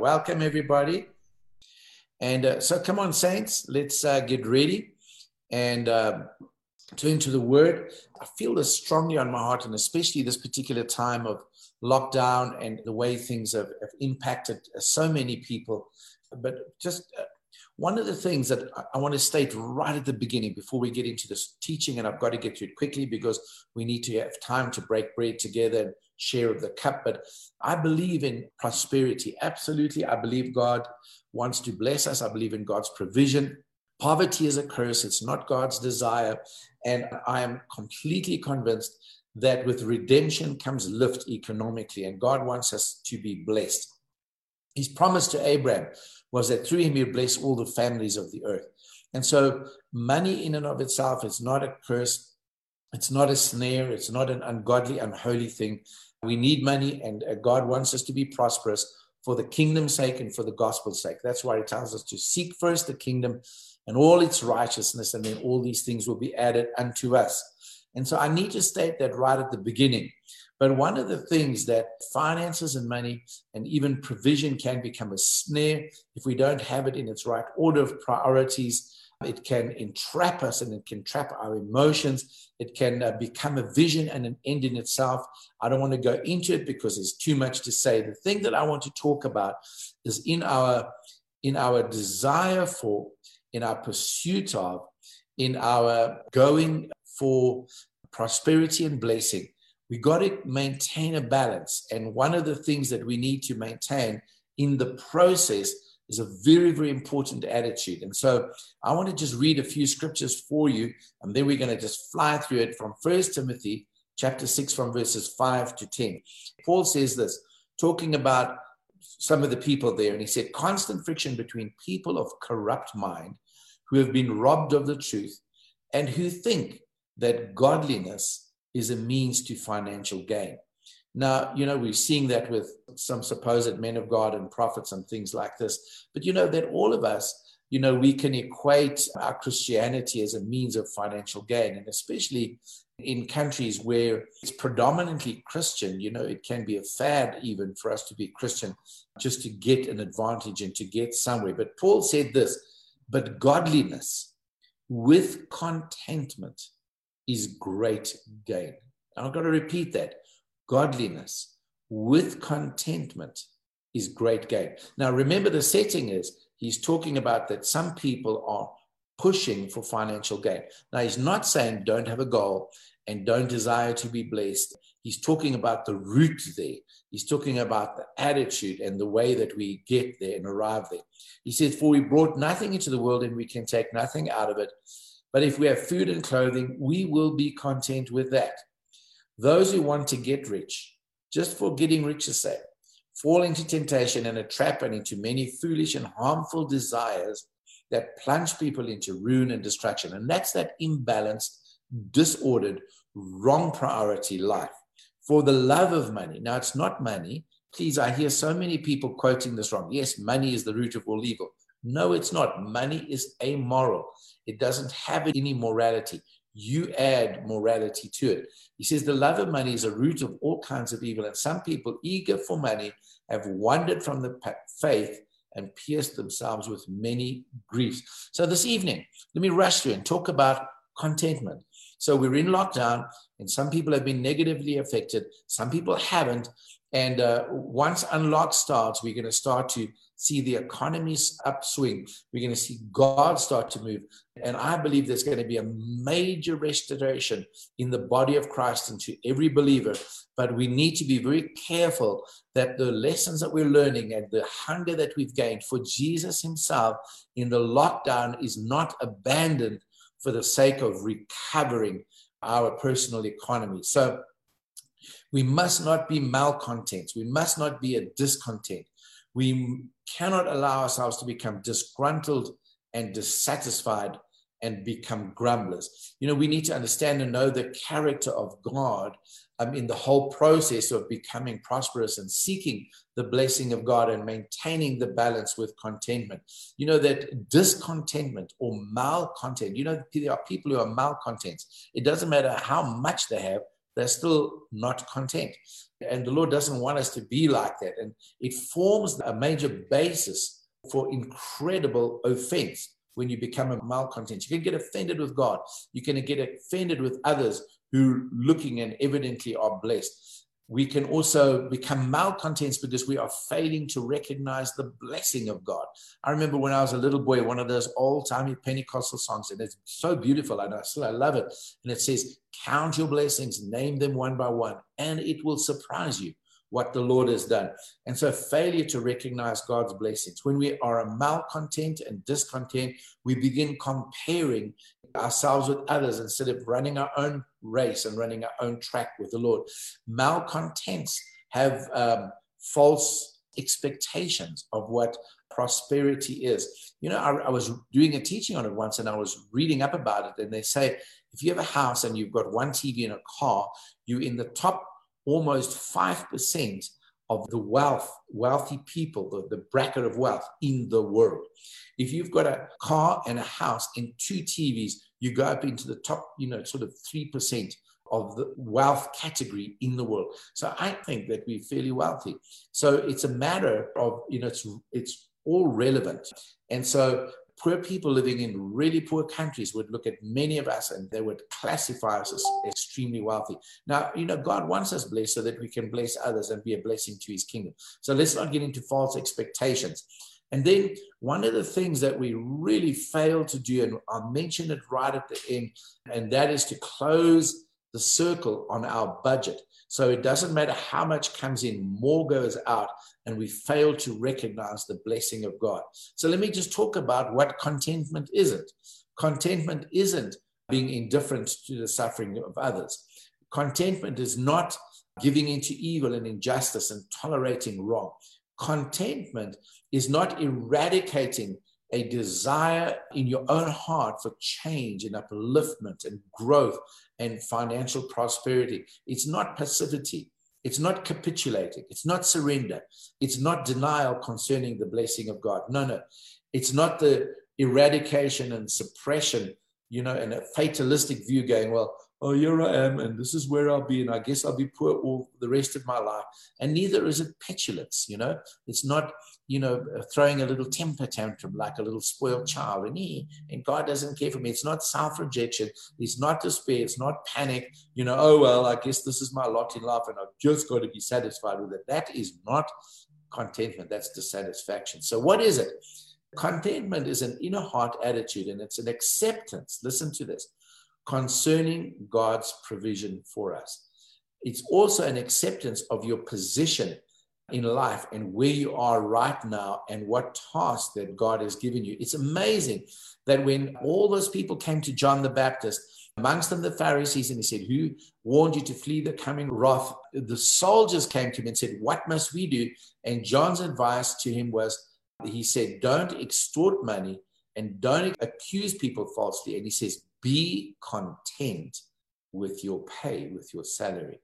Welcome, everybody. And uh, so, come on, Saints, let's uh, get ready and uh, turn to the Word. I feel this strongly on my heart, and especially this particular time of lockdown and the way things have, have impacted so many people. But just uh, one of the things that I want to state right at the beginning before we get into this teaching, and I've got to get to it quickly because we need to have time to break bread together share of the cup. But I believe in prosperity. Absolutely. I believe God wants to bless us. I believe in God's provision. Poverty is a curse, it's not God's desire. And I am completely convinced that with redemption comes lift economically, and God wants us to be blessed. His promise to Abraham was that through him he would bless all the families of the earth. And so, money in and of itself is not a curse, it's not a snare, it's not an ungodly, unholy thing. We need money, and uh, God wants us to be prosperous for the kingdom's sake and for the gospel's sake. That's why He tells us to seek first the kingdom and all its righteousness, and then all these things will be added unto us. And so I need to state that right at the beginning. But one of the things that finances and money and even provision can become a snare if we don't have it in its right order of priorities. It can entrap us and it can trap our emotions. It can uh, become a vision and an end in itself. I don't want to go into it because there's too much to say. The thing that I want to talk about is in our in our desire for, in our pursuit of, in our going for prosperity and blessing, we got to maintain a balance. And one of the things that we need to maintain in the process is a very, very important attitude. And so I want to just read a few scriptures for you, and then we're going to just fly through it from First Timothy chapter 6, from verses 5 to 10. Paul says this, talking about some of the people there, and he said, constant friction between people of corrupt mind who have been robbed of the truth and who think that godliness is a means to financial gain. Now, you know, we're seeing that with some supposed men of God and prophets and things like this. But you know that all of us, you know, we can equate our Christianity as a means of financial gain. And especially in countries where it's predominantly Christian, you know, it can be a fad even for us to be Christian just to get an advantage and to get somewhere. But Paul said this, but godliness with contentment is great gain. I've got to repeat that godliness with contentment is great gain. Now, remember, the setting is he's talking about that some people are pushing for financial gain. Now, he's not saying don't have a goal and don't desire to be blessed. He's talking about the root there. He's talking about the attitude and the way that we get there and arrive there. He says, For we brought nothing into the world and we can take nothing out of it. But if we have food and clothing, we will be content with that. Those who want to get rich, just for getting rich's sake, fall into temptation and a trap and into many foolish and harmful desires that plunge people into ruin and destruction. And that's that imbalanced, disordered, wrong priority life for the love of money. Now, it's not money. Please, I hear so many people quoting this wrong. Yes, money is the root of all evil. No, it's not. Money is amoral, it doesn't have any morality you add morality to it. He says the love of money is a root of all kinds of evil, and some people eager for money have wandered from the faith and pierced themselves with many griefs. So this evening, let me rush through and talk about contentment. So we're in lockdown, and some people have been negatively affected, some people haven't. And uh, once unlock starts, we're going to start to see the economy's upswing. We're going to see God start to move. And I believe there's going to be a major restoration in the body of Christ and to every believer. But we need to be very careful that the lessons that we're learning and the hunger that we've gained for Jesus Himself in the lockdown is not abandoned for the sake of recovering our personal economy. So we must not be malcontents. We must not be a discontent. We cannot allow ourselves to become disgruntled and dissatisfied and become grumblers. You know, we need to understand and know the character of God um, in the whole process of becoming prosperous and seeking the blessing of God and maintaining the balance with contentment. You know, that discontentment or malcontent, you know, there are people who are malcontents. It doesn't matter how much they have, they're still not content. And the Lord doesn't want us to be like that. And it forms a major basis for incredible offense when you become a malcontent. You can get offended with God. You can get offended with others who looking and evidently are blessed we can also become malcontents because we are failing to recognize the blessing of God. I remember when I was a little boy, one of those old timey Pentecostal songs, and it's so beautiful, and I still I love it. And it says, Count your blessings, name them one by one, and it will surprise you what the Lord has done. And so, failure to recognize God's blessings. When we are a malcontent and discontent, we begin comparing ourselves with others instead of running our own race and running our own track with the Lord. Malcontents have um, false expectations of what prosperity is. You know, I, I, was doing a teaching on it once and I was reading up about it, and they say if you have a house and you've got one TV and a car, you're in the top almost 5% of the wealth, wealthy people, the, the bracket of wealth in the world. If you've got a car and a house and two TVs, you go up into the top, you know, sort of 3% of the wealth category in the world. So I think that we're fairly wealthy. So it's a matter of, you know, it's, it's all relevant. And so poor people living in really poor countries would look at many of us and they would classify us as extremely wealthy. Now, you know, God wants us blessed so that we can bless others and be a blessing to his kingdom. So let's not get into false expectations. And then one of the things that we really fail to do, and I mentioned it right at the end, and that is to close the circle on our budget. So it doesn't matter how much comes in, more goes out, and we fail to recognize the blessing of God. So let me just talk about what contentment isn't. Contentment isn't being indifferent to the suffering of others. Contentment is not giving into evil and injustice and tolerating wrong. Contentment is not eradicating a desire in your own heart for change and upliftment and growth and financial prosperity. It's not passivity. It's not capitulating. It's not surrender. It's not denial concerning the blessing of God. No, no. It's not the eradication and suppression, you know, and a fatalistic view going, well, oh, here I am, and this is where I'll be, and I guess I'll be poor all the rest of my life. And neither is it petulance, you know. It's not, you know, throwing a little temper tantrum like a little spoiled child, and he, and God doesn't care for me. It's not self-rejection. It's not despair. It's not panic. You know, oh well, I guess this is my lot in life, and I've just got to be satisfied with it. That is not contentment. That's dissatisfaction. So what is it? Contentment is an inner heart attitude, and it's an acceptance. Listen to this concerning God's provision for us. It's also an acceptance of your position in life and where you are right now and what task that God has given you. It's amazing that when all those people came to John the Baptist, amongst them the Pharisees, and he said, Who warned you to flee the coming wrath? The soldiers came to him and said, What must we do? And John's advice to him was, He said, Don't extort money and don't accuse people falsely. And he says, be content with your pay, with your salary.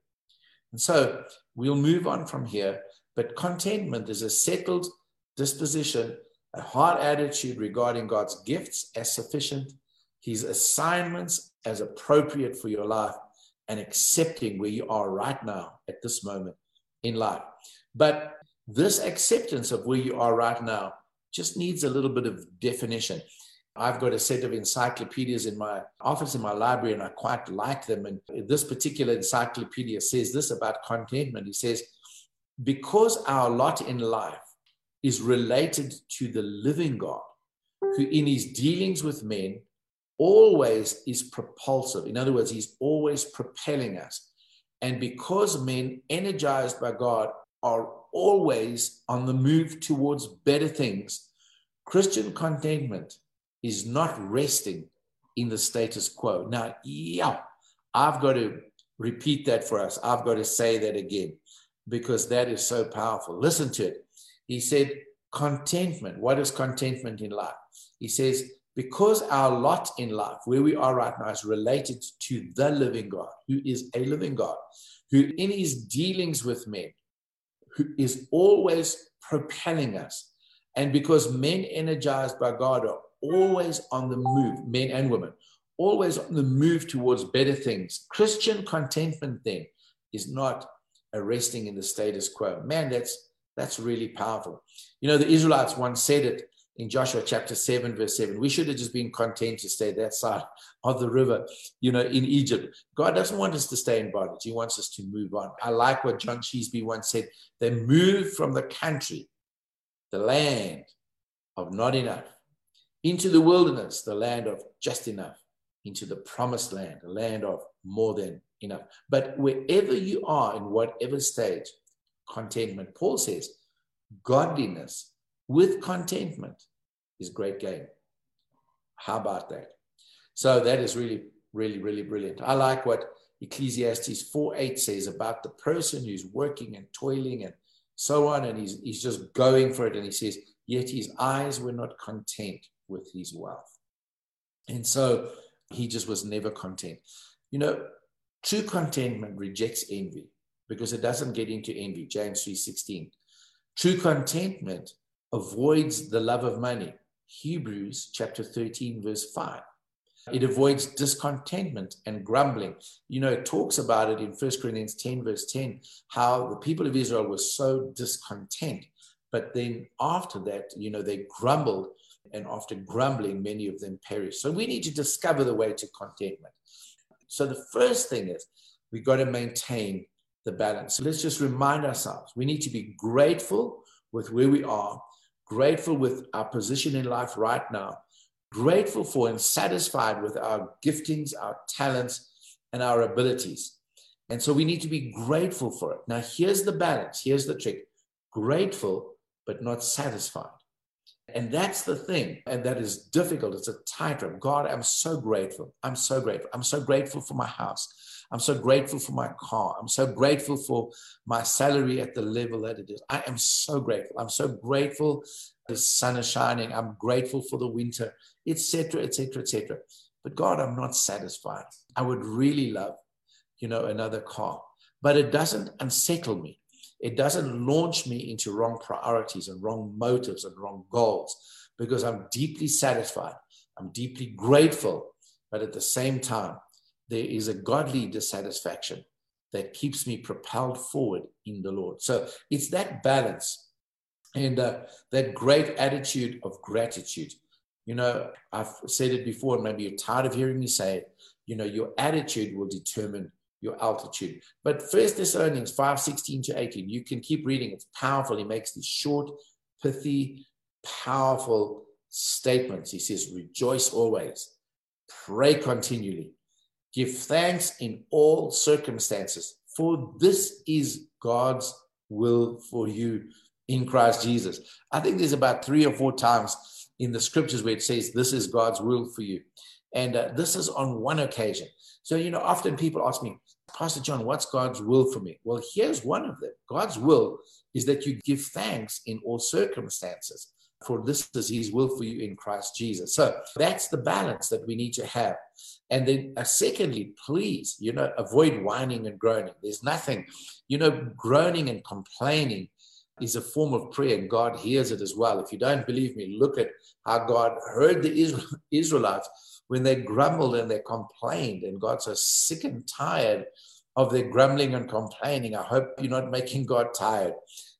And so we'll move on from here. But contentment is a settled disposition, a hard attitude regarding God's gifts as sufficient, His assignments as appropriate for your life, and accepting where you are right now at this moment in life. But this acceptance of where you are right now just needs a little bit of definition. I've got a set of encyclopedias in my office in my library, and I quite like them. And this particular encyclopedia says this about contentment. It says, because our lot in life is related to the living God, who in his dealings with men always is propulsive. In other words, he's always propelling us. And because men energized by God are always on the move towards better things, Christian contentment is not resting in the status quo. Now, yeah, I've got to repeat that for us. I've got to say that again because that is so powerful. Listen to it. He said, contentment. What is contentment in life? He says, because our lot in life, where we are right now, is related to the living God, who is a living God, who in his dealings with men, who is always propelling us. And because men energized by God are always on the move, men and women, always on the move towards better things. Christian contentment then is not a resting in the status quo. Man, that's that's really powerful. You know, the Israelites once said it in Joshua chapter 7, verse 7. We should have just been content to stay that side of the river, you know, in Egypt. God doesn't want us to stay in bondage. He wants us to move on. I like what John Cheeseby once said. They moved from the country, the land of not enough, into the wilderness, the land of just enough, into the promised land, the land of more than enough. But wherever you are, in whatever stage, contentment. Paul says, godliness with contentment is great gain. How about that? So that is really, really, really brilliant. I like what Ecclesiastes 4 8 says about the person who's working and toiling and so on, and he's, he's just going for it. And he says, Yet his eyes were not content with his wealth. And so he just was never content. You know, true contentment rejects envy because it doesn't get into envy. James 3:16. True contentment avoids the love of money. Hebrews chapter 13, verse 5. It avoids discontentment and grumbling. You know, it talks about it in 1 Corinthians 10, verse 10, how the people of Israel were so discontent. But then after that, you know, they grumbled, and after grumbling, many of them perish. So we need to discover the way to contentment. So the first thing is we've got to maintain the balance. So let's just remind ourselves we need to be grateful with where we are, grateful with our position in life right now, grateful for and satisfied with our giftings, our talents, and our abilities. And so we need to be grateful for it. Now, here's the balance. Here's the trick grateful, but not satisfied. And that's the thing. And that is difficult. It's a tightrope. God, I'm so grateful. I'm so grateful. I'm so grateful for my house. I'm so grateful for my car. I'm so grateful for my salary at the level that it is. I am so grateful. I'm so grateful the sun is shining. I'm grateful for the winter, etc., etc., etc. But God, I'm not satisfied. I would really love, you know, another car, but it doesn't unsettle me. It doesn't launch me into wrong priorities and wrong motives and wrong goals because I'm deeply satisfied. I'm deeply grateful, but at the same time, there is a godly dissatisfaction that keeps me propelled forward in the Lord. So it's that balance and uh, that great attitude of gratitude. You know, I've said it before, and maybe you're tired of hearing me say it. You know, your attitude will determine your altitude. But First Thessalonians 5 16 to 18, you can keep reading. It's powerful. He makes these short, pithy, powerful statements. He says, Rejoice always, pray continually, give thanks in all circumstances, for this is God's will for you in Christ Jesus. I think there's about three or four times in the scriptures where it says, This is God's will for you. And uh, this is on one occasion. So, you know, often people ask me, Pastor John, what's God's will for me? Well, here's one of them God's will is that you give thanks in all circumstances, for this is His will for you in Christ Jesus. So that's the balance that we need to have. And then, uh, secondly, please, you know, avoid whining and groaning. There's nothing, you know, groaning and complaining is a form of prayer, and God hears it as well. If you don't believe me, look at how God heard the Israelites when they grumbled and they complained and got so sick and tired of their grumbling and complaining. I hope you're not making God tired.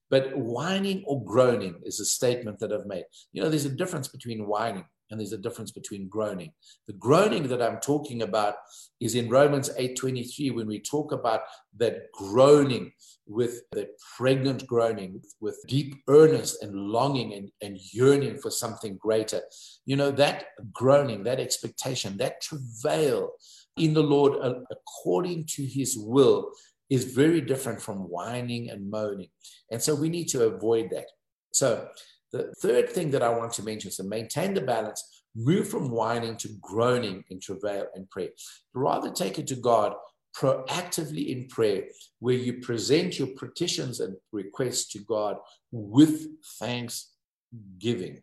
But whining or groaning is a statement that I've made. You know, there's a difference between whining and there's a difference between groaning. The groaning that I'm talking about is in Romans 8:23 when we talk about that groaning with the pregnant groaning, with deep earnest and longing and, and yearning for something greater. You know, that groaning, that expectation, that travail in the Lord uh, according to his will is very different from whining and moaning. And so we need to avoid that. So the third thing that I want to mention is to maintain the balance, move from whining to groaning in travail and prayer. Rather take it to God proactively in prayer, where you present your petitions and requests to God with thanksgiving.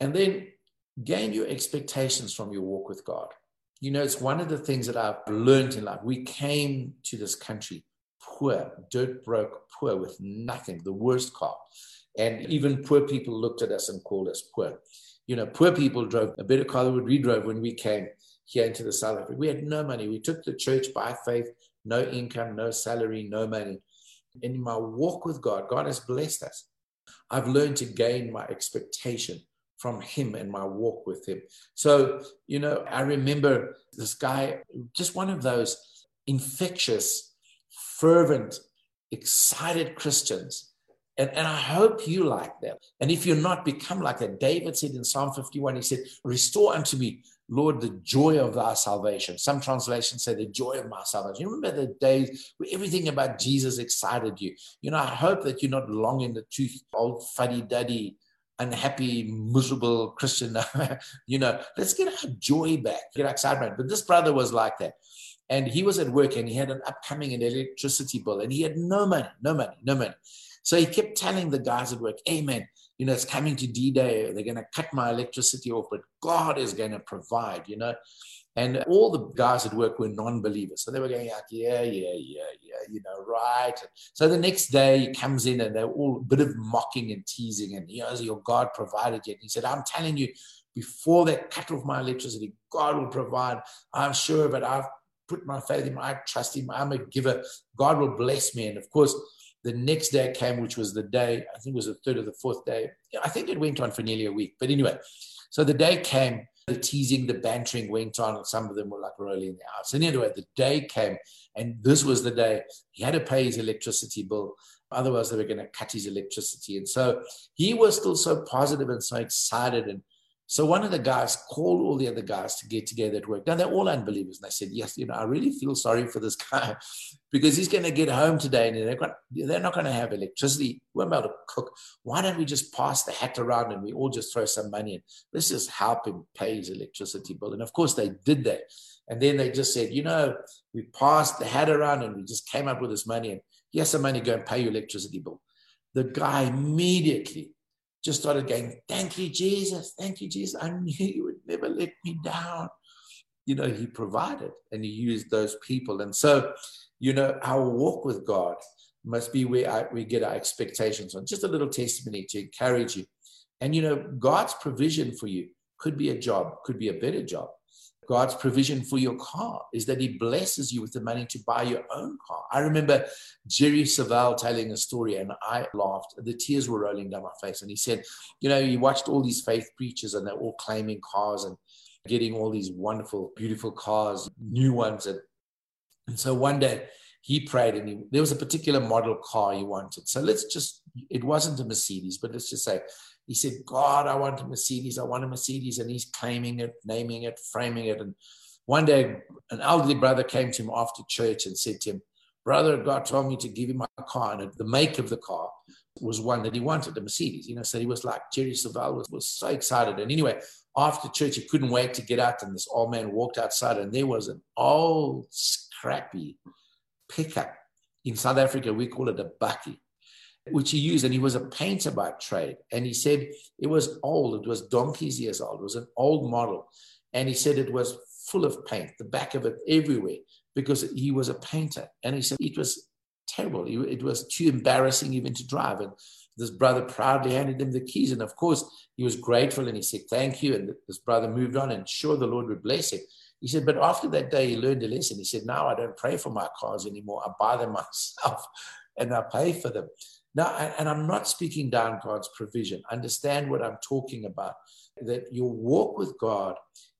And then gain your expectations from your walk with God. You know, it's one of the things that I've learned in life. We came to this country poor, dirt broke, poor, with nothing, the worst car. And even poor people looked at us and called us poor. You know, poor people drove a better car than we drove when we came. here into the South Africa. We had no money. We took the church by faith, no income, no salary, no money. In my walk with God, God has blessed us. I've learned to gain my expectation from him and my walk with him. So, you know, I remember this guy, just one of those infectious, fervent, excited Christians. And, and I hope you like that. And if you're not, become like that. David said in Psalm 51, he said, Restore unto me, Lord, the joy of thy salvation. Some translations say the joy of my salvation. You remember the days where everything about Jesus excited you. You know, I hope that you're not long in the tooth, old fuddy duddy, unhappy, miserable Christian. you know, let's get our joy back, get our excitement. But this brother was like that. And he was at work and he had an upcoming electricity bill and he had no money, no money, no money. So he kept telling the guys at work, man, you know, it's coming to D-Day. They're going to cut my electricity off, but God is going to provide, you know. And all the guys at work were non-believers. So they were going like, yeah, yeah, yeah, yeah, you know, right. So the next day he comes in and they're all a bit of mocking and teasing. And he goes, your God provided yet. He said, I'm telling you, before they cut off my electricity, God will provide. I'm sure of it. I've put my faith in him. I trust him. I'm a giver. God will bless me. And of course, the next day came, which was the day, I think it was the third or the fourth day. I think it went on for nearly a week. But anyway, so the day came the teasing, the bantering went on, and some of them were like rolling in the house. And anyway, the day came, and this was the day he had to pay his electricity bill. Otherwise, they were going to cut his electricity. And so he was still so positive and so excited. And so one of the guys called all the other guys to get together at work. Now they're all unbelievers. And they said, Yes, you know, I really feel sorry for this guy because he's going to get home today and they're, got, they're not going to have electricity. We'ren't be able to cook. Why don't we just pass the hat around and we all just throw some money in? Let's just help him pay his electricity bill. And of course they did that. And then they just said, you know, we passed the hat around and we just came up with this money and here's some money, go and pay your electricity bill. The guy immediately just started going, Thank you, Jesus. Thank you, Jesus. I knew you would never let me down. You know, he provided and he used those people. And so, you know, our walk with God must be where I, we get our expectations on. Just a little testimony to encourage you. And, you know, God's provision for you could be a job, could be a better job, God's provision for your car is that He blesses you with the money to buy your own car. I remember Jerry Savelle telling a story, and I laughed. The tears were rolling down my face. And he said, You know, he watched all these faith preachers, and they're all claiming cars and getting all these wonderful, beautiful cars, new ones. And, and so one day, he prayed and he, there was a particular model car he wanted. So let's just, it wasn't a Mercedes, but let's just say he said, God, I want a Mercedes. I want a Mercedes. And he's claiming it, naming it, framing it. And one day, an elderly brother came to him after church and said to him, Brother, God told me to give him my car. And the make of the car was one that he wanted, a Mercedes. You know, so he was like, Jerry Savelle was, was so excited. And anyway, after church, he couldn't wait to get out. And this old man walked outside, and there was an old, scrappy pickup. In South Africa, we call it a bakkie which he used. And he was a painter by trade. And he said it was old, it was donkey's years old, it was an old model. And he said it was full of paint, the back of it everywhere, because he was a painter. And he said it was terrible. It was too embarrassing even to drive. And this brother proudly handed him the keys. And of course, he was grateful and he said, Thank you. And this brother moved on and sure the Lord would bless him. He said, But after that day, he learned a lesson. He said, Now I don't pray for my cars anymore. I buy them myself and I pay for them. Now, and I'm not speaking down God's provision. Understand what I'm talking about. That your walk with God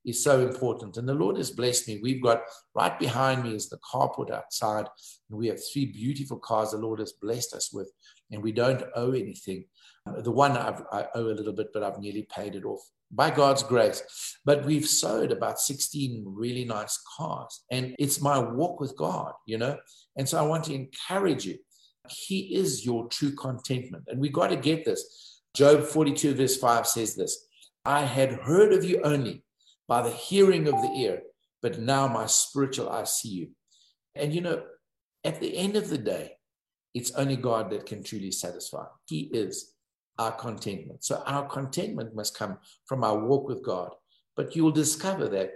is so important. And the Lord has blessed me. We've got right behind me is the carport outside, and we have three beautiful cars the Lord has blessed us with, and we don't owe anything. Um, the one I've, i owe a little bit, but I've nearly paid it off by God's grace. But we've sold about 16 really nice cars, and it's my walk with God, you know. And so I want to encourage you he is your true contentment. And we got to get this. Job 42, verse 5 says this I had heard of you only by the hearing of the ear, but now my spiritual eyes see you. And you know, at the end of the day, it's only God that can truly satisfy. He is our contentment. So our contentment must come from our walk with God. But you will discover that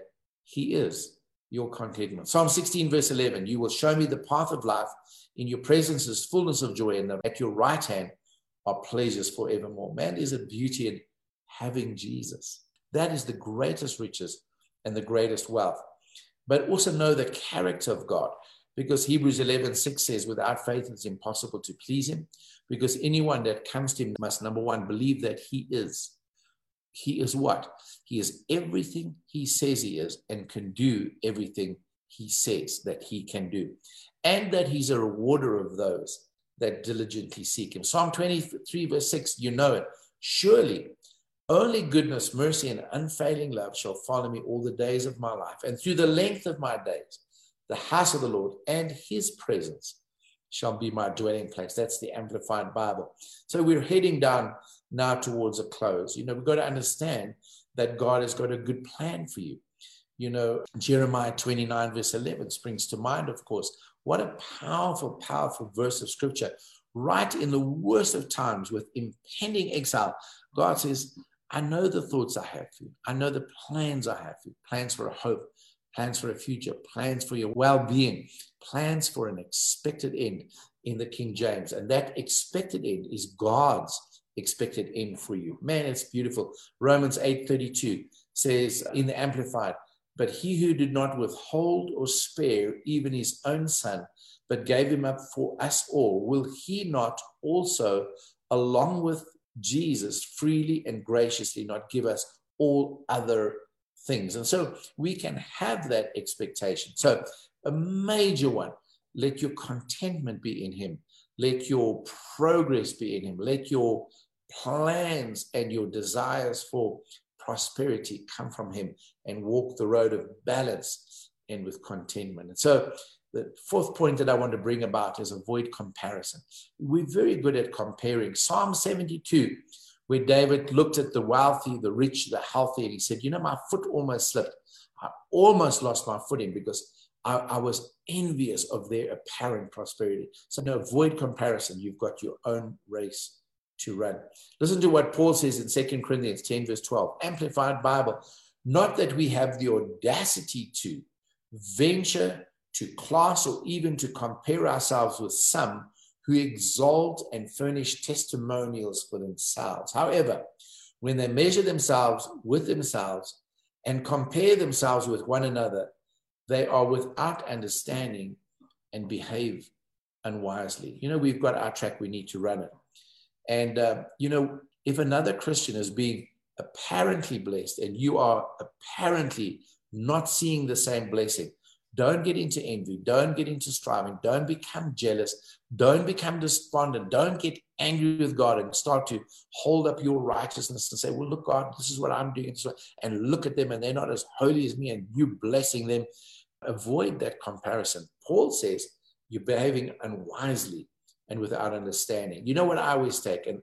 He is your contentment. Psalm 16, verse 11 You will show me the path of life. In your presence is fullness of joy, and at your right hand are pleasures forevermore. Man, there's a beauty in having Jesus. That is the greatest riches and the greatest wealth. But also know the character of God, because Hebrews 11 6 says, without faith, it's impossible to please Him, because anyone that comes to Him must, number one, believe that He is. He is what? He is everything He says He is and can do everything He says that He can do, and that He's a rewarder of those that diligently seek Him. Psalm 23, verse 6, you know it. Surely only goodness, mercy, and unfailing love shall follow me all the days of my life. And through the length of my days, the house of the Lord and his presence shall be my dwelling place. That's the Amplified Bible. So we're heading down now towards a close. You know, we've got to understand that God has got a good plan for you. You know, Jeremiah 29, verse 11 springs to mind, of course. What a powerful, powerful verse of scripture. Right in the worst of times with impending exile, God says, I know the thoughts I have for you. I know the plans I have for you plans for a hope, plans for a future, plans for your well being, plans for an expected end in the King James. And that expected end is God's expected end for you. Man, it's beautiful. Romans 8:32 says in the Amplified, but he who did not withhold or spare even his own son, but gave him up for us all, will he not also, along with Jesus freely and graciously not give us all other things. And so we can have that expectation. So, a major one let your contentment be in Him, let your progress be in Him, let your plans and your desires for prosperity come from Him and walk the road of balance and with contentment. And so, the fourth point that I want to bring about is avoid comparison. We're very good at comparing. Psalm 72, where David looked at the wealthy, the rich, the healthy, and he said, You know, my foot almost slipped. I almost lost my footing because I, I was envious of their apparent prosperity. So, no, avoid comparison. You've got your own race to run. Listen to what Paul says in Second Corinthians 10, verse 12, Amplified Bible. Not that we have the audacity to venture to class or even to compare ourselves with some who exalt and furnish testimonials for themselves. However, when they measure themselves with themselves and compare themselves with one another, they are without understanding and behave unwisely. You know, we've got our track, we need to run it. And, uh, you know, if another Christian is being apparently blessed and you are apparently not seeing the same blessing, don't get into envy. Don't get into striving. Don't become jealous. Don't become despondent. Don't get angry with God and start to hold up your righteousness and say, Well, look, God, this is what I'm doing. And look at them, and they're not as holy as me, and you blessing them. Avoid that comparison. Paul says, You're behaving unwisely and without understanding. You know what I always take? And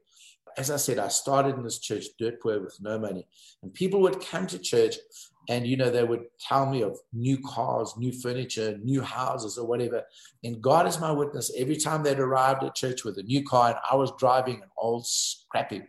as I said, I started in this church dirt poor with no money. And people would come to church and you know they would tell me of new cars new furniture new houses or whatever and god is my witness every time they'd arrived at church with a new car and i was driving an old scrappy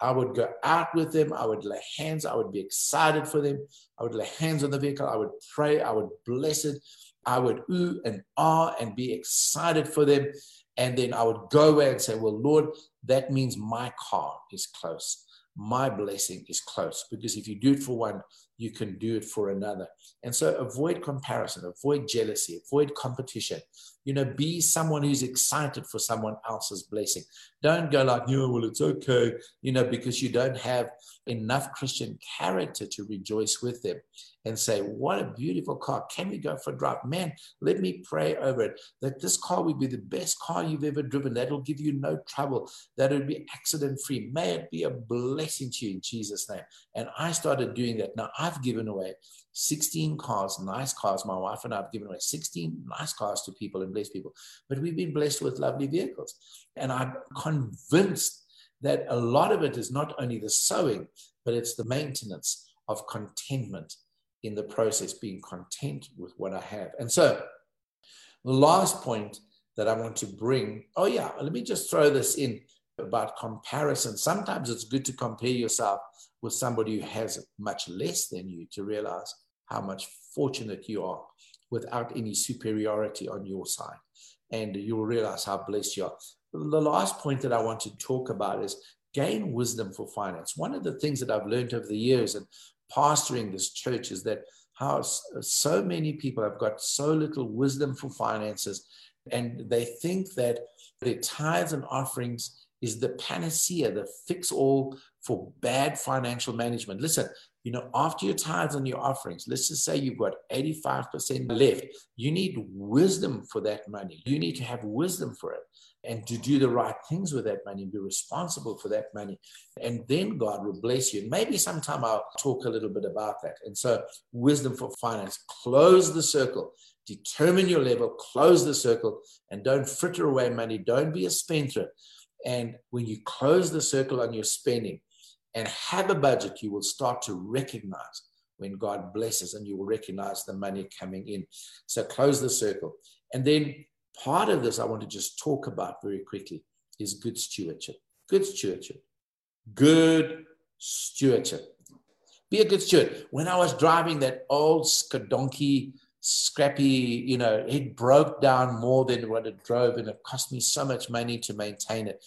i would go out with them. I would lay hands. I would be excited for them. I would lay hands on the vehicle. I would pray. I would bless it. I would ooh and ah and be excited for them. And then i would go away and say well lord that means my car is close. My blessing is close. Because if you do it for one you can do it for another. And so avoid comparison, avoid jealousy, avoid competition. You know, be someone who's excited for someone else's blessing. Don't go like, you know, well, it's okay, you know, because you don't have enough Christian character to rejoice with them and say, What a beautiful car. Can we go for a drive? Man, let me pray over it that this car will be the best car you've ever driven. That'll give you no trouble, that it'll be accident free. May it be a blessing to you in Jesus' name. And I started doing that. Now, I've given away 16 cars, nice cars. My wife and I have given away 16 nice cars to people and blessed people. But we've been blessed with lovely vehicles. And I'm convinced that a lot of it is not only the sowing, but it's the maintenance of contentment in the process, being content with what I have. And so, the last point that I want to bring oh, yeah, let me just throw this in about comparison. Sometimes it's good to compare yourself with somebody who has much less than you to realize how much fortunate you are without any superiority on your side. And you'll realize how blessed you are. The last point that I want to talk about is gain wisdom for finance. One of the things that I've learned over the years, and pastoring this church is that how so many people have got so little wisdom for finances and they think that their tithes and offerings is the panacea, the fix all for bad financial management. Listen, you know, after your tithes and your offerings, let's just say you've got 85% left, you need wisdom for that money. You need to have wisdom for it and to do the right things with that money and be responsible for that money. And then God will bless you. Maybe sometime I'll talk a little bit about that. And so, wisdom for finance, close the circle, determine your level, close the circle, and don't fritter away money. Don't be a spendthrift. And when you close the circle on your spending, and have a budget, you will start to recognize when God blesses and you will recognize the money coming in. So close the circle. And then part of this I want to just talk about very quickly is good stewardship. Good stewardship. Good stewardship. Be a good steward. When I was driving that old Skodonki, scrappy, you know, it broke down more than what it drove and it cost me so much money to maintain it.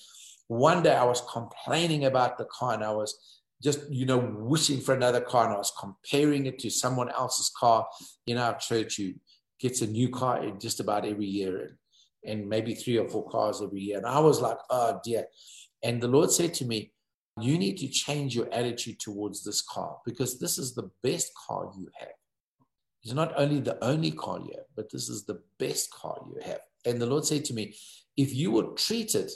One day I was complaining about the car and I was just, you know, wishing for another car and I was comparing it to someone else's car in our church who gets a new car just about every year and, and maybe three or four cars every year. And I was like, oh dear. And the Lord said to me, you need to change your attitude towards this car because this is the best car you have. It's not only the only car you have, but this is the best car you have. And the Lord said to me, if you would treat it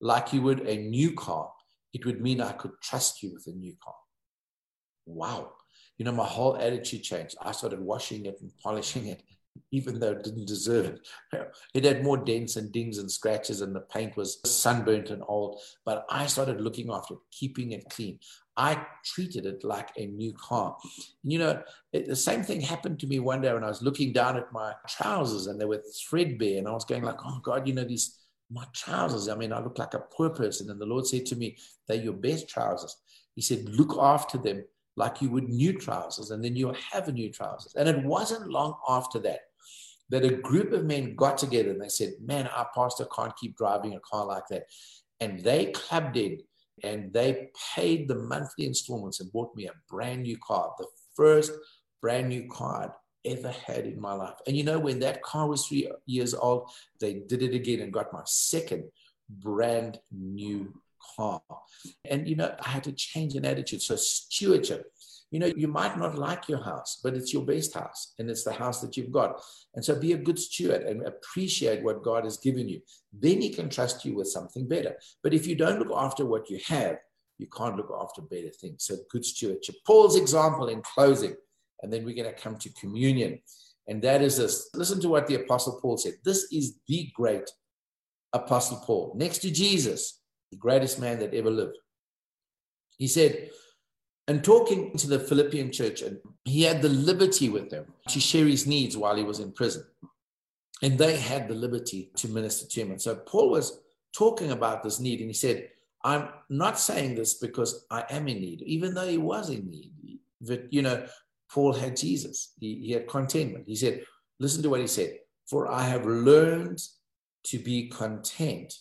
like you would a new car, it would mean I could trust you with a new car. Wow. You know, my whole attitude changed. I started washing it and polishing it, even though it didn't deserve it. It had more dents and dings and scratches, and the paint was sunburnt and old. But I started looking after it, keeping it clean. I treated it like a new car. You know, it, the same thing happened to me one day when I was looking down at my trousers and they were threadbare, and I was going like, "Oh God, you know these my trousers. I mean, I look like a poor person. And the Lord said to me, They're your best trousers. He said, Look after them like you would new trousers, and then you'll have new trousers. And it wasn't long after that that a group of men got together and they said, Man, our pastor can't keep driving a car like that. And they clubbed in and they paid the monthly installments and bought me a brand new car, the first brand new car I ever had in my life. And you know, when that car was three years old, they did it again and got my second brand new car. And you know, I had to change an attitude. So, stewardship. You know, you might not like your house, but it's your best house and it's the house that you've got. And so be a good steward and appreciate what God has given you. Then He can trust you with something better. But if you don't look after what you have, you can't look after better things. So, good stewardship. Paul's example in closing and then we're going to come to communion. And that is this. Listen to what the Apostle Paul said. This is the great Apostle Paul, next to Jesus, the greatest man that ever lived. He said, and talking to the Philippian church, and he had the liberty with them to share his needs while he was in prison. And they had the liberty to minister to him. And so Paul was talking about this need, and he said, I'm not saying this because I am in need, even though he was in need. But, you know, Paul had Jesus. He, he had contentment. He said, listen to what he said, for I have learned to be content,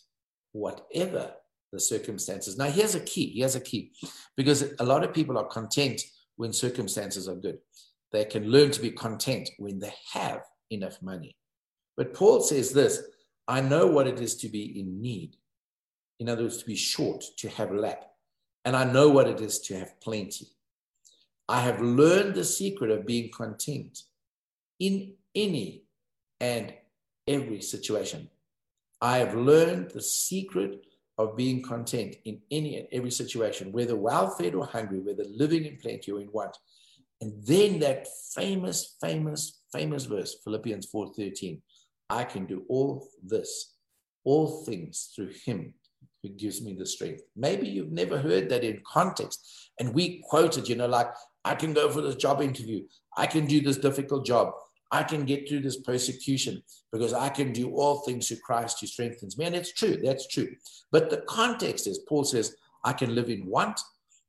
whatever the circumstances. Now, here's a key. Here's a key. Because a lot of people are content when circumstances are good. They can learn to be content when they have enough money. But Paul says this I know what it is to be in need. In other words, to be short, to have lack. And I know what it is to have plenty. I have learned the secret of being content in any and every situation. I have learned the secret of being content in any and every situation, whether well fed or hungry, whether living in plenty or in want. And then that famous, famous, famous verse, Philippians 4:13, I can do all this, all things through him who gives me the strength. Maybe you've never heard that in context. And we quoted, you know, like I can go for this job interview. I can do this difficult job. I can get through this persecution because I can do all things through Christ who strengthens me. And it's true, that's true. But the context is Paul says, I can live in want,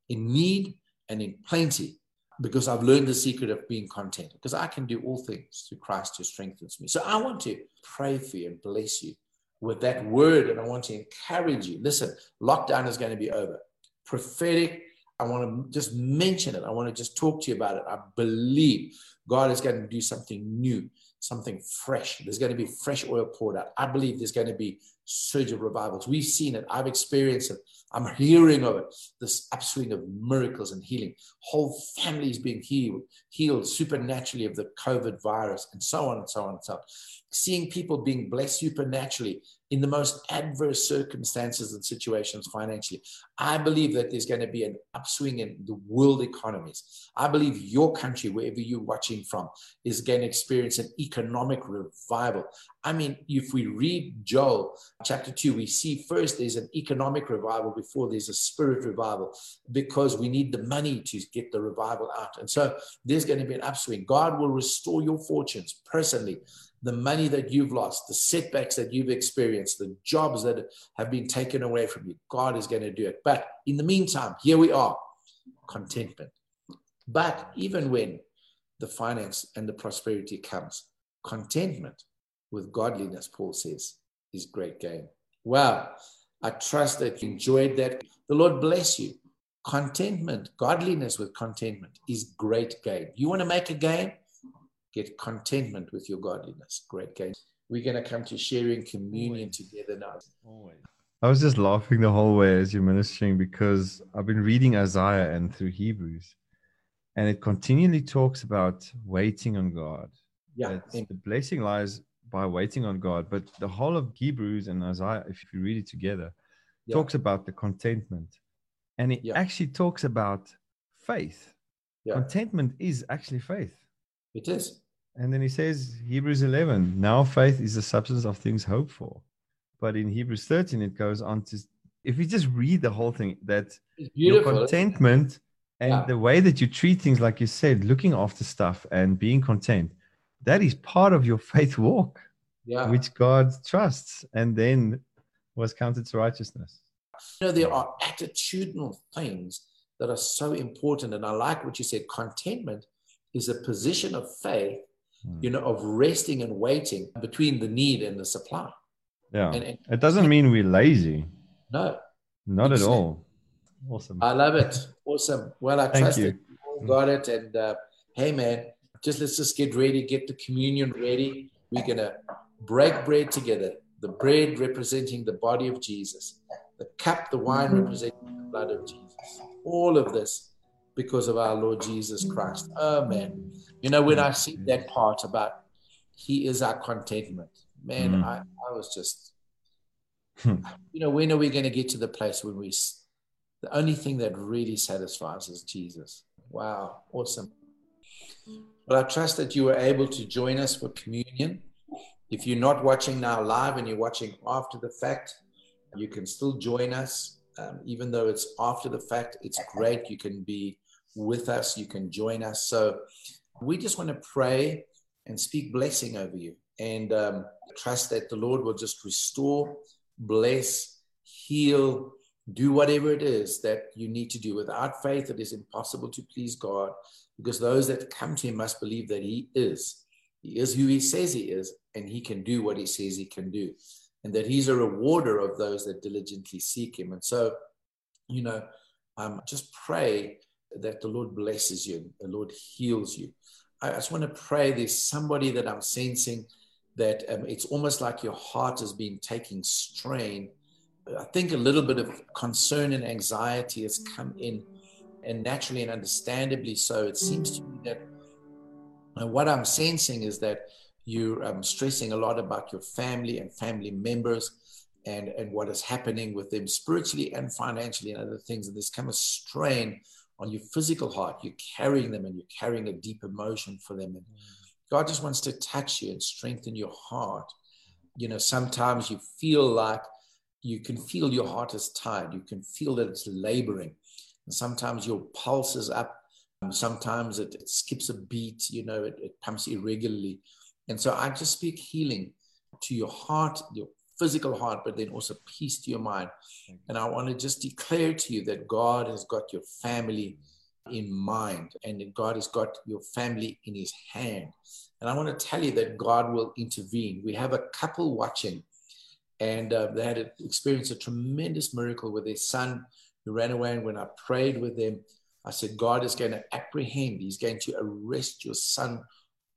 in need, and in plenty because I've learned the secret of being content because I can do all things through Christ who strengthens me. So I want to pray for you and bless you with that word, and I want to encourage you. Listen, lockdown is going to be over. Prophetic I want to just mention it. I want to just talk to you about it. I believe God is going to do something new, something fresh. There's going to be fresh oil poured out. I believe there's going to be surge of revivals. We've seen it. I've experienced it. I'm hearing of it. This upswing of miracles and healing. Whole families being healed, healed supernaturally of the COVID virus, and so on and so on and so on seeing people being blessed supernaturally in the most adverse circumstances and situations financially. I believe that there's going to be an upswing in the world economies. I believe your country, wherever you're watching from, is going to experience an economic revival. I mean, if we read Joel chapter 2, we see first there's an economic revival before there's a spirit revival because we need the money to get the revival out. And so there's going to be an upswing. God will restore your fortunes personally the money that you've lost, the setbacks that you've experienced, the jobs that have been taken away from you. God is going to do it. But in the meantime, here we are contentment. But even when the finance and the prosperity comes, contentment with godliness, Paul says, is great gain. Wow. I trust that you enjoyed that. The Lord bless you. Contentment, godliness with contentment is great gain. You want to make a gain? get contentment with your godliness. Great game. We're going to come to sharing communion Always. together now. Always. I was just laughing the whole way as you're ministering because I've been reading Isaiah and through Hebrews, and it continually talks about waiting on God. Yeah. the blessing lies by waiting on God. But the whole of Hebrews and Isaiah, if you read it together, yeah. talks about the contentment. And it yeah. actually talks about faith. Yeah. Contentment is actually faith. It is. And then he says, Hebrews 11, now faith is the substance of things hoped for. But in Hebrews 13, it goes on to, if you just read the whole thing, that your contentment and the way that you treat things, like you said, looking after stuff and being content, that is part of your faith walk, yeah. which God trusts and then was counted to righteousness. You know, there are attitudinal things that are so important. And I like what you said contentment is a position of faith, hmm. you know, of resting and waiting between the need and the supply. Yeah. And, and it doesn't mean we're lazy. No. Not at all. Awesome. I love it. Awesome. Well, I Thank trust you. it. You got it. And uh, hey, man, just let's just get ready, get the communion ready. We're going to break bread together. The bread representing the body of Jesus, the cup, the wine representing the blood of Jesus. All of this because of our Lord Jesus Christ. Amen. You know, when I see that part about He is our contentment, man, mm. I, I was just, hmm. you know, when are we going to get to the place when we, the only thing that really satisfies is Jesus? Wow, awesome. Well, I trust that you were able to join us for communion. If you're not watching now live and you're watching after the fact, you can still join us. Um, even though it's after the fact, it's great. You can be with us. You can join us. So we just want to pray and speak blessing over you and um, trust that the Lord will just restore, bless, heal, do whatever it is that you need to do. Without faith, it is impossible to please God because those that come to Him must believe that He is. He is who He says He is, and He can do what He says He can do, and that He's a rewarder of those that diligently seek Him. And so, you know, um, just pray that the Lord blesses you, the Lord heals you. I just want to pray there's somebody that I'm sensing that um, it's almost like your heart has been taking strain. I think a little bit of concern and anxiety has come in, and naturally and understandably so. It seems to me that uh, what I'm sensing is that you're um, stressing a lot about your family and family members and, and what is happening with them spiritually and financially and other things. And there's come a strain on your physical heart. You're carrying them and you're carrying a deep emotion for them. And God just wants to touch you and strengthen your heart. You know, sometimes you feel like you can feel your heart is tired. You can feel that it's laboring. And sometimes your pulse is up. Sometimes it, it skips a beat, you know, it, it pumps irregularly. And so I just speak healing to your heart, your physical heart, but then also peace to your mind. And I want to just declare to you that God has got your family in mind and that God has got your family in his hand. And I want to tell you that God will intervene. We have a couple watching, and uh, they had experienced a tremendous miracle with their son who ran away. And when I prayed with them, I said, God is going to apprehend, He's going to arrest your son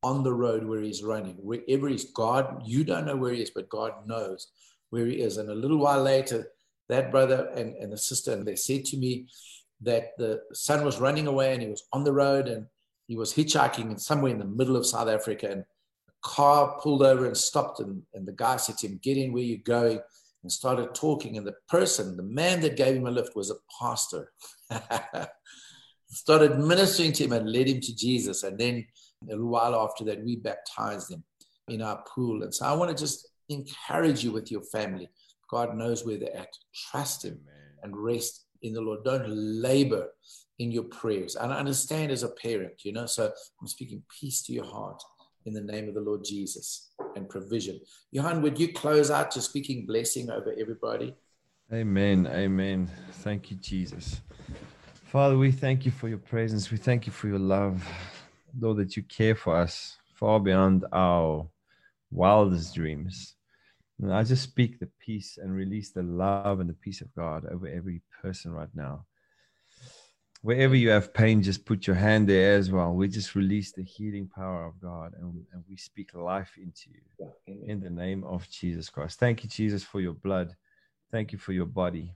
on the road where he's running. Wherever he's, God, you don't know where he is, but God knows where he is. And a little while later, that brother and, and the sister, and they said to me that the son was running away and he was on the road and he was hitchhiking and somewhere in the middle of South Africa. And a car pulled over and stopped. And, and the guy said to him, Get in where you're going. And started talking. And the person, the man that gave him a lift, was a pastor. started ministering to him and led him to Jesus. And then a little while after that, we baptized him in our pool. And so I want to just encourage you with your family. God knows where they're at. Trust Him and rest in the Lord. Don't labor in your prayers. And I understand as a parent, you know, so I'm speaking peace to your heart in the name of the Lord Jesus and provision. Johan, would you close out to speaking blessing over everybody? Amen. Amen. Thank you, Jesus. Father, we thank you for your presence. We thank you for your love. Lord, that you care for us far beyond our wildest dreams. And I just speak the peace and release the love and the peace of God over every person right now. Wherever you have pain, just put your hand there as well. We just release the healing power of God and, and we speak life into you in the name of Jesus Christ. Thank you, Jesus, for your blood. Thank you for your body.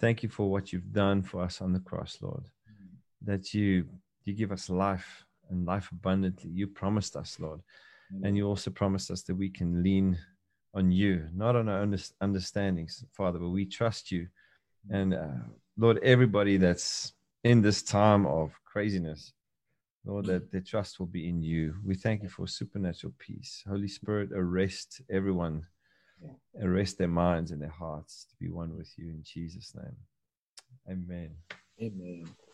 Thank you for what you've done for us on the cross, Lord. Mm. That you you give us life and life abundantly. You promised us, Lord. Mm. And you also promised us that we can lean on you, not on our understandings, Father, but we trust you. Mm. And uh, Lord, everybody that's in this time of craziness, Lord, that mm. their trust will be in you. We thank you for supernatural peace. Holy Spirit, arrest everyone, arrest their minds and their hearts to be one with you in Jesus' name. Amen. Amen.